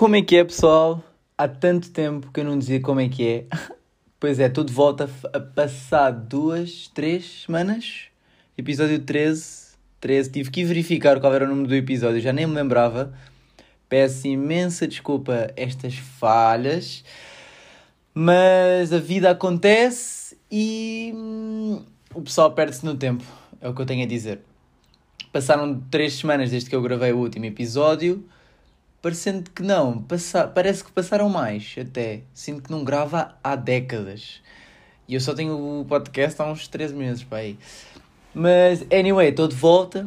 Como é que é, pessoal? Há tanto tempo que eu não dizia como é que é. Pois é, estou de volta a passar duas, três semanas. Episódio 13. 13. Tive que verificar qual era o número do episódio, já nem me lembrava. Peço imensa desculpa estas falhas. Mas a vida acontece e hum, o pessoal perde-se no tempo. É o que eu tenho a dizer. Passaram três semanas desde que eu gravei o último episódio parecendo que não, passa, parece que passaram mais até. Sinto que não grava há décadas. E eu só tenho o podcast há uns 13 meses, para aí. Mas, anyway, estou de volta.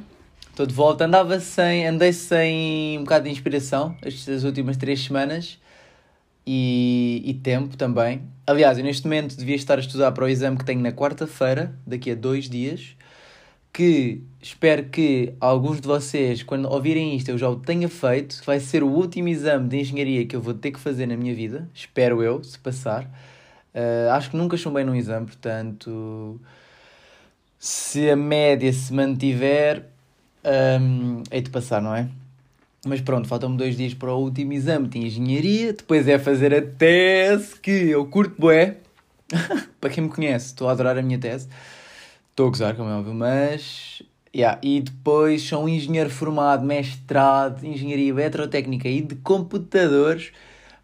Estou de volta. Andava sem, andei sem um bocado de inspiração estas últimas três semanas. E, e tempo também. Aliás, eu neste momento devia estar a estudar para o exame que tenho na quarta-feira, daqui a dois dias que espero que alguns de vocês, quando ouvirem isto, eu já o tenha feito. Vai ser o último exame de engenharia que eu vou ter que fazer na minha vida. Espero eu, se passar. Uh, acho que nunca chumbei num exame, portanto, se a média se mantiver, um, hei de passar, não é? Mas pronto, faltam-me dois dias para o último exame de engenharia. Depois é fazer a tese, que eu curto bué. para quem me conhece, estou a adorar a minha tese. Estou a gozar, como é óbvio, mas. Yeah. E depois sou um engenheiro formado, mestrado, engenharia eletrotécnica e de computadores,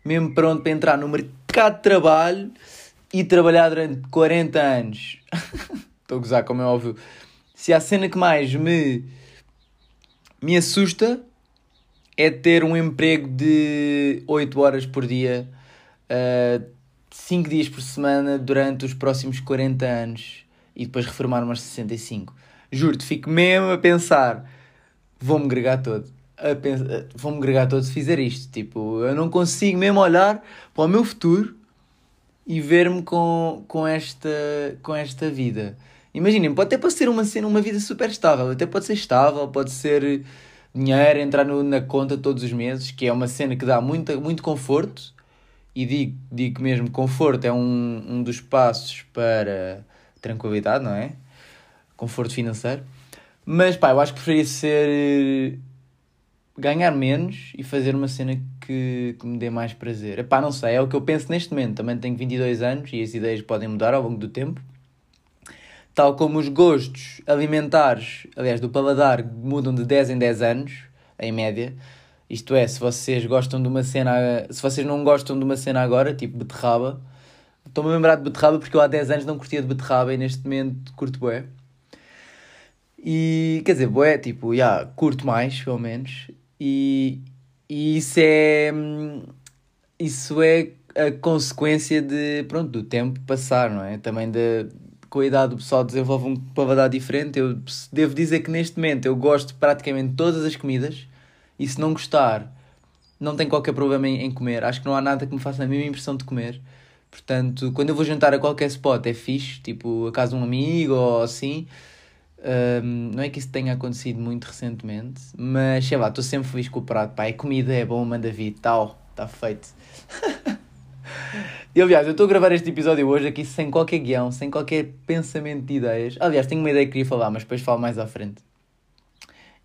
mesmo pronto para entrar no mercado de trabalho e trabalhar durante 40 anos. Estou a gozar, como é óbvio. Se a cena que mais me, me assusta é ter um emprego de 8 horas por dia, uh, 5 dias por semana, durante os próximos 40 anos e depois reformar umas 65. Juro-te, fico mesmo a pensar, vou-me gregar todo. Vou-me gregar todo se fizer isto. Tipo, eu não consigo mesmo olhar para o meu futuro e ver-me com, com, esta, com esta vida. Imaginem, pode até pode ser uma, uma vida super estável, até pode ser estável, pode ser dinheiro, entrar no, na conta todos os meses, que é uma cena que dá muito, muito conforto. E digo, digo mesmo, conforto é um, um dos passos para tranquilidade, não é? Conforto financeiro. Mas pá, eu acho que preferia ser. ganhar menos e fazer uma cena que, que me dê mais prazer. Pá, não sei, é o que eu penso neste momento. Também tenho 22 anos e as ideias podem mudar ao longo do tempo. Tal como os gostos alimentares, aliás, do paladar, mudam de 10 em 10 anos, em média. Isto é, se vocês gostam de uma cena. Se vocês não gostam de uma cena agora, tipo beterraba, Estou-me a lembrar de beterraba porque eu há 10 anos não curtia de beterraba e neste momento curto bué. E quer dizer, bué, tipo, já, yeah, curto mais, pelo menos. E, e isso é. Isso é a consequência de, pronto, do tempo passar, não é? Também de, com a idade o pessoal desenvolve um paladar diferente. Eu devo dizer que neste momento eu gosto de praticamente todas as comidas e se não gostar, não tenho qualquer problema em, em comer. Acho que não há nada que me faça a mesma impressão de comer. Portanto, quando eu vou jantar a qualquer spot é fixe, tipo a casa de um amigo ou assim. Um, não é que isso tenha acontecido muito recentemente, mas sei lá, estou sempre feliz com o prato. Pá, é comida, é bom, manda vir, tal, está feito. e aliás, eu estou a gravar este episódio hoje aqui sem qualquer guião, sem qualquer pensamento de ideias. Aliás, tenho uma ideia que queria falar, mas depois falo mais à frente.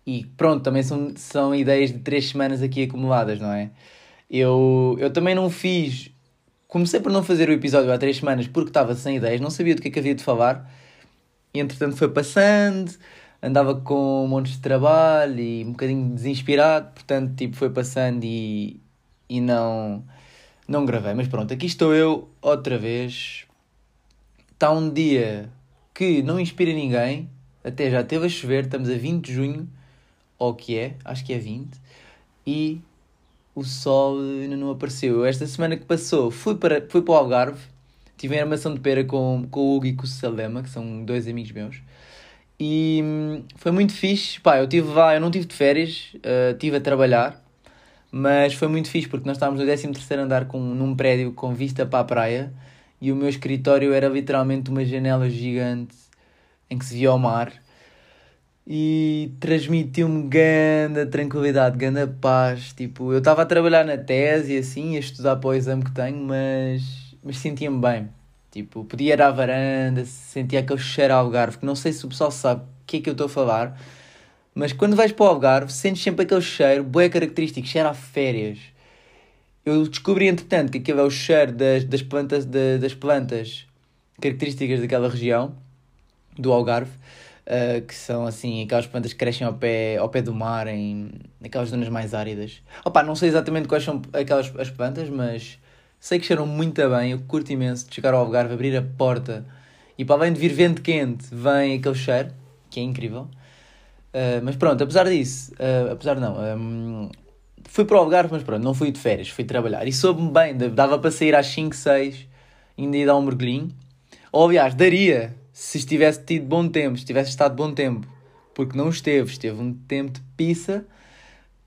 E pronto, também são, são ideias de três semanas aqui acumuladas, não é? Eu, eu também não fiz Comecei por não fazer o episódio há três semanas porque estava sem ideias, não sabia do que é que havia de falar. E entretanto foi passando, andava com um monte de trabalho e um bocadinho desinspirado, portanto tipo foi passando e, e não, não gravei. Mas pronto, aqui estou eu outra vez. Está um dia que não inspira ninguém, até já teve a chover, estamos a 20 de junho, ou que é, acho que é 20, e o sol ainda não apareceu. Esta semana que passou fui para, fui para o Algarve, tive a armação de pera com, com o Hugo e com o Salema, que são dois amigos meus. E hum, foi muito fixe. Pá, eu tive eu não tive de férias, uh, tive a trabalhar, mas foi muito fixe porque nós estávamos no 13 andar com, num prédio com vista para a praia e o meu escritório era literalmente uma janela gigante em que se via o mar e transmitiu-me grande tranquilidade, grande paz. Tipo, eu estava a trabalhar na tese e assim, a estudar para o exame que tenho, mas, mas sentia-me bem. Tipo, podia ir à varanda, sentia aquele cheiro ao Algarve, que não sei se o pessoal sabe o que é que eu estou a falar, mas quando vais para o Algarve, sentes sempre aquele cheiro, bem característico, cheiro a férias. eu descobri, entretanto, que aquele é o cheiro das, das, plantas, de, das plantas características daquela região, do Algarve, uh, que são assim aquelas plantas que crescem ao pé, ao pé do mar, em aquelas zonas mais áridas. Opa, não sei exatamente quais são aquelas as plantas, mas sei que cheiram muito bem. Eu curto imenso de chegar ao Algarve, abrir a porta e para além de vir vento quente, vem aquele cheiro, que é incrível. Uh, mas pronto, apesar disso, uh, apesar não, um, fui para o Algarve, mas pronto, não fui de férias, fui trabalhar. E soube-me bem, dava para sair às 5, 6, ainda ir dar um mergulhinho. Ou aliás, daria, se estivesse tido bom tempo, se tivesse estado bom tempo, porque não esteve, esteve um tempo de pizza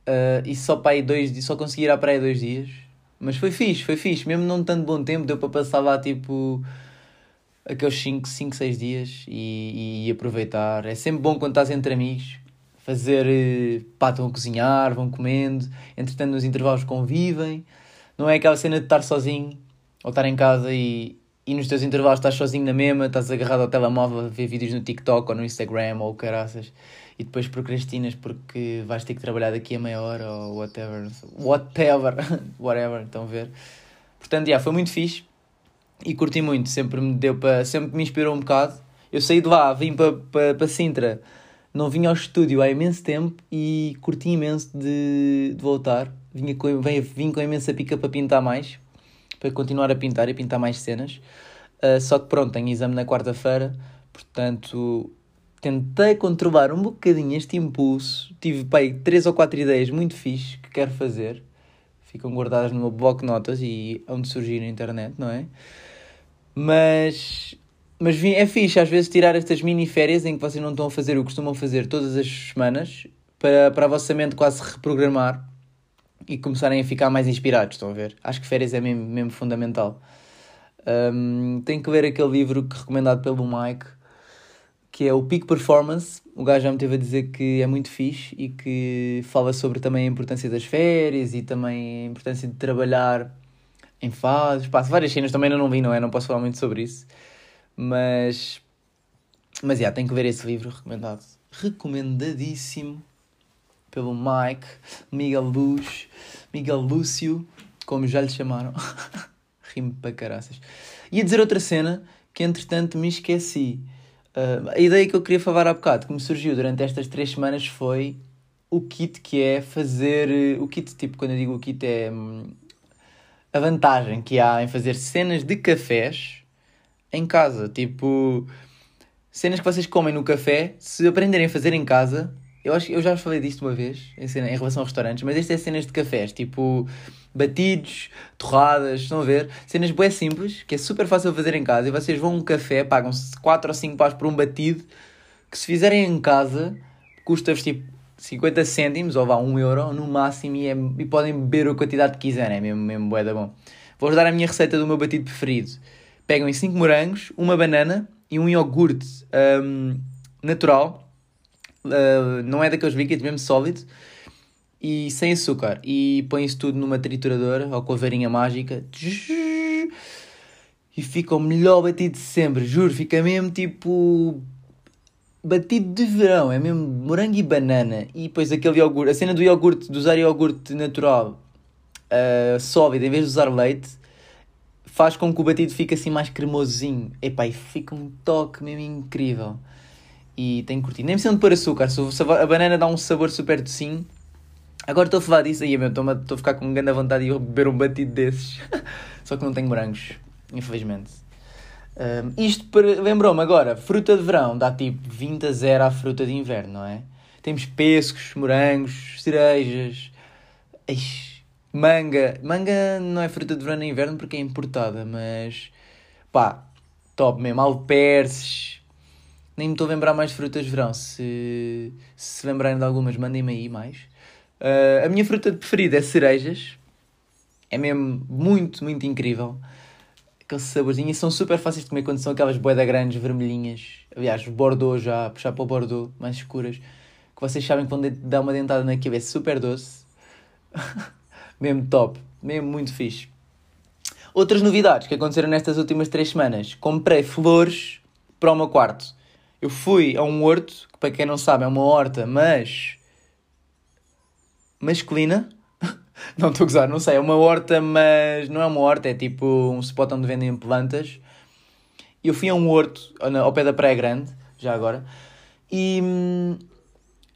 uh, e só para aí dois dias, só consegui ir à praia dois dias. Mas foi fixe, foi fixe, mesmo não tanto bom tempo, deu para passar lá tipo aqueles 5, 5, 6 dias e, e, aproveitar. É sempre bom quando estás entre amigos, fazer, eh, pá, estão a cozinhar, vão comendo, entretanto nos intervalos convivem. Não é aquela cena de estar sozinho ou estar em casa e, e nos teus intervalos estás sozinho na mesma, estás agarrado ao telemóvel a ver vídeos no TikTok ou no Instagram ou caraças e depois procrastinas porque vais ter que trabalhar daqui a meia hora ou whatever, whatever, whatever, estão a ver. Portanto, yeah, foi muito fixe e curti muito, sempre me deu para, sempre me inspirou um bocado. Eu saí de lá, vim para, para, para Sintra, não vim ao estúdio há imenso tempo e curti imenso de, de voltar. Vinha com, vim, vim com imensa pica para pintar mais para continuar a pintar e pintar mais cenas. Uh, só que pronto, tenho exame na quarta-feira, portanto tentei controlar um bocadinho este impulso. Tive pai, três ou quatro ideias muito fixe que quero fazer. Ficam guardadas no meu bloco de notas e onde surgir na internet, não é? Mas, mas é fixe às vezes tirar estas mini férias em que vocês não estão a fazer o que costumam fazer todas as semanas para, para a vossa mente quase reprogramar e começarem a ficar mais inspirados, estão a ver? Acho que férias é mesmo, mesmo fundamental. Um, tenho que ler aquele livro que recomendado pelo Mike, que é o Peak Performance. O gajo já me teve a dizer que é muito fixe e que fala sobre também a importância das férias e também a importância de trabalhar em fases. Passo várias cenas, também ainda não vi, não é? Não posso falar muito sobre isso. Mas, mas, yeah, tenho que ver esse livro recomendado. Recomendadíssimo pelo Mike, Miguel Luz, Miguel Lúcio, como já lhe chamaram. Rimo para caraças. Ia dizer outra cena que entretanto me esqueci. Uh, a ideia que eu queria falar há bocado, que me surgiu durante estas três semanas, foi o kit que é fazer. O kit, tipo, quando eu digo o kit, é hum, a vantagem que há em fazer cenas de cafés em casa. Tipo, cenas que vocês comem no café, se aprenderem a fazer em casa, eu acho eu já falei disto uma vez em, cena, em relação a restaurantes, mas este é cenas de cafés, tipo batidos, torradas, estão a ver? Cenas bem simples, que é super fácil fazer em casa. E vocês vão a um café, pagam-se 4 ou 5 paus por um batido, que se fizerem em casa, custa-vos tipo 50 cêntimos, ou vá 1 euro no máximo, e, é, e podem beber a quantidade que quiserem, é mesmo, mesmo bom. Vou-vos dar a minha receita do meu batido preferido. Pegam em 5 morangos, uma banana e um iogurte um, natural uh, não é daqueles líquidos, mesmo sólido, e sem açúcar. E põe isso tudo numa trituradora ou com a varinha mágica e fica o melhor batido de sempre, juro, fica mesmo tipo batido de verão, é mesmo morango e banana. E depois aquele iogurte, a cena do iogurte, de usar iogurte natural uh, sólido em vez de usar leite, faz com que o batido fique assim mais cremosinho. Epá, e fica um toque mesmo incrível e tenho curtido. Nem precisam de pôr açúcar, a banana dá um sabor super docinho. Agora estou a falar disso aí, estou a ficar com grande vontade de beber um batido desses. Só que não tenho morangos, infelizmente. Um, isto lembrou-me agora, fruta de verão dá tipo 20 a 0 à fruta de inverno, não é? Temos pescos, morangos, cerejas, manga. Manga não é fruta de verão nem inverno porque é importada, mas pá, top mesmo. Alperces, nem me estou a lembrar mais de frutas de verão. Se se lembrarem de algumas, mandem-me aí mais. Uh, a minha fruta preferida é cerejas. É mesmo muito, muito incrível. Aquele saborzinho. E são super fáceis de comer quando são aquelas boedas grandes, vermelhinhas. Aliás, Bordeaux já, puxar para o Bordeaux, mais escuras. Que vocês sabem que quando dá uma dentada naquilo é super doce. mesmo top. Mesmo muito fixe. Outras novidades que aconteceram nestas últimas três semanas. Comprei flores para o meu quarto. Eu fui a um horto, que para quem não sabe é uma horta, mas masculina. Não estou a gozar, não sei. É uma horta, mas não é uma horta, é tipo um spot onde vendem plantas. Eu fui a um horto ao pé da Praia Grande, já agora, e. Hum,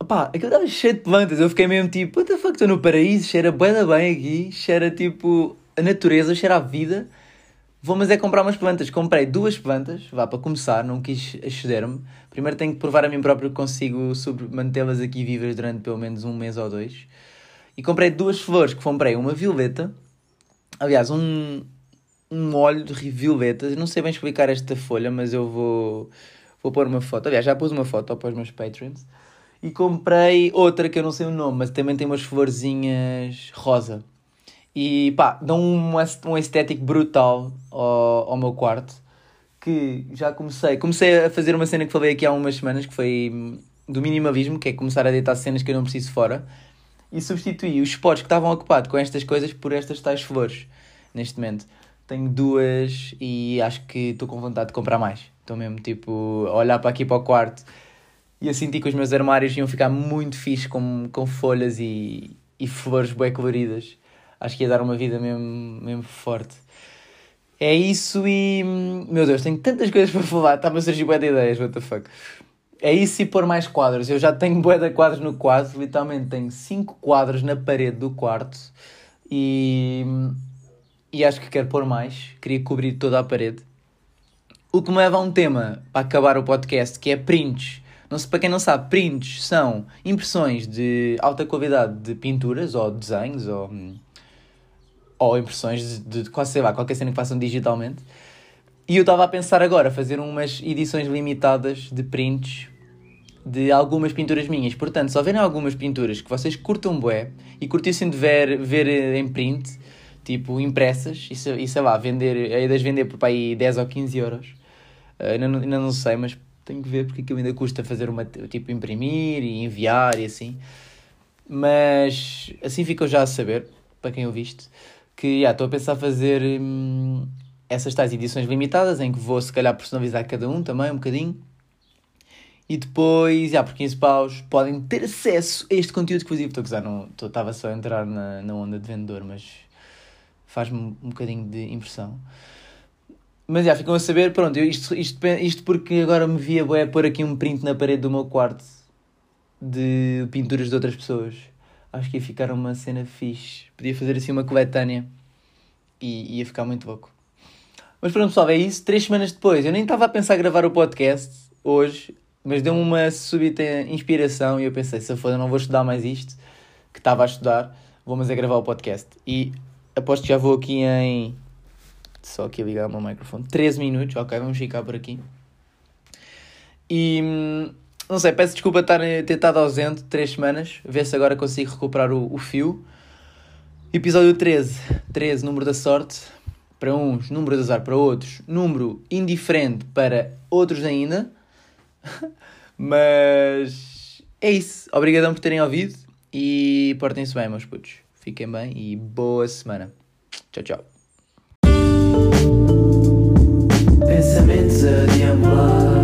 pá, aquilo estava cheio de plantas. Eu fiquei mesmo tipo, what the fuck, estou no paraíso, cheira bem bem aqui, cheira tipo a natureza, cheira a vida. Vou, mas é comprar umas plantas. Comprei duas plantas, vá para começar, não quis exceder-me. Primeiro tenho que provar a mim próprio que consigo mantê-las aqui vivas durante pelo menos um mês ou dois. E comprei duas flores, que comprei uma violeta, aliás, um, um óleo de violetas. Não sei bem explicar esta folha, mas eu vou, vou pôr uma foto. Aliás, já pus uma foto para os meus patrons. E comprei outra que eu não sei o nome, mas também tem umas florzinhas rosa. E pá, dão um, um estético brutal ao, ao meu quarto. Que já comecei. Comecei a fazer uma cena que falei aqui há umas semanas, que foi do minimalismo, que é começar a deitar cenas que eu não preciso fora. E substituí os spots que estavam ocupados com estas coisas por estas tais flores. Neste momento. Tenho duas e acho que estou com vontade de comprar mais. Estou mesmo tipo a olhar para aqui para o quarto e a sentir que os meus armários iam ficar muito fixe com, com folhas e, e flores bem coloridas acho que ia dar uma vida mesmo, mesmo forte. É isso e. Meu Deus, tenho tantas coisas para falar, está-me a surgir bué de ideias, what the fuck. É isso e pôr mais quadros. Eu já tenho bué de quadros no quarto, literalmente tenho 5 quadros na parede do quarto e. E acho que quero pôr mais. Queria cobrir toda a parede. O que me leva a um tema para acabar o podcast que é prints. Não sei, para quem não sabe, prints são impressões de alta qualidade de pinturas ou desenhos ou ou impressões de, de quase sei lá, qualquer cena que façam digitalmente. E eu estava a pensar agora fazer umas edições limitadas de prints de algumas pinturas minhas. Portanto, se houverem algumas pinturas que vocês curtam bué e curtissem de ver, ver em print, tipo impressas, e, e sei lá, vender, a ideia de vender por aí 10 ou 15 euros. Uh, ainda, não, ainda não sei, mas tenho que ver porque aquilo ainda custa fazer uma, tipo imprimir e enviar e assim. Mas assim ficou já a saber, para quem ouviste que estou a pensar fazer hum, essas tais edições limitadas em que vou se calhar personalizar cada um também um bocadinho. E depois, yeah, por 15 paus, podem ter acesso a este conteúdo exclusivo. Estou a gozar, não estava só a entrar na, na onda de vendedor, mas faz-me um bocadinho de impressão. Mas já, ficam a saber, pronto, eu, isto, isto, isto porque agora me via bué, pôr aqui um print na parede do meu quarto de pinturas de outras pessoas acho que ia ficar uma cena fixe. Podia fazer assim uma coletânea e ia ficar muito louco. Mas pronto, pessoal, é isso. Três semanas depois, eu nem estava a pensar gravar o podcast hoje, mas deu-me uma súbita inspiração e eu pensei: se eu não vou estudar mais isto, que estava a estudar, vou mas é gravar o podcast. E aposto que já vou aqui em. Só aqui ligar o meu microfone. 13 minutos, ok, vamos ficar por aqui. E hum, não sei, peço desculpa estar, ter estado ausente três semanas. Ver se agora consigo recuperar o, o fio. Episódio 13. 13, número da sorte. Para uns, número de azar para outros. Número indiferente para outros ainda. Mas é isso. Obrigadão por terem ouvido. E portem-se bem, meus putos. Fiquem bem e boa semana. Tchau, tchau. Pensamentos a deambular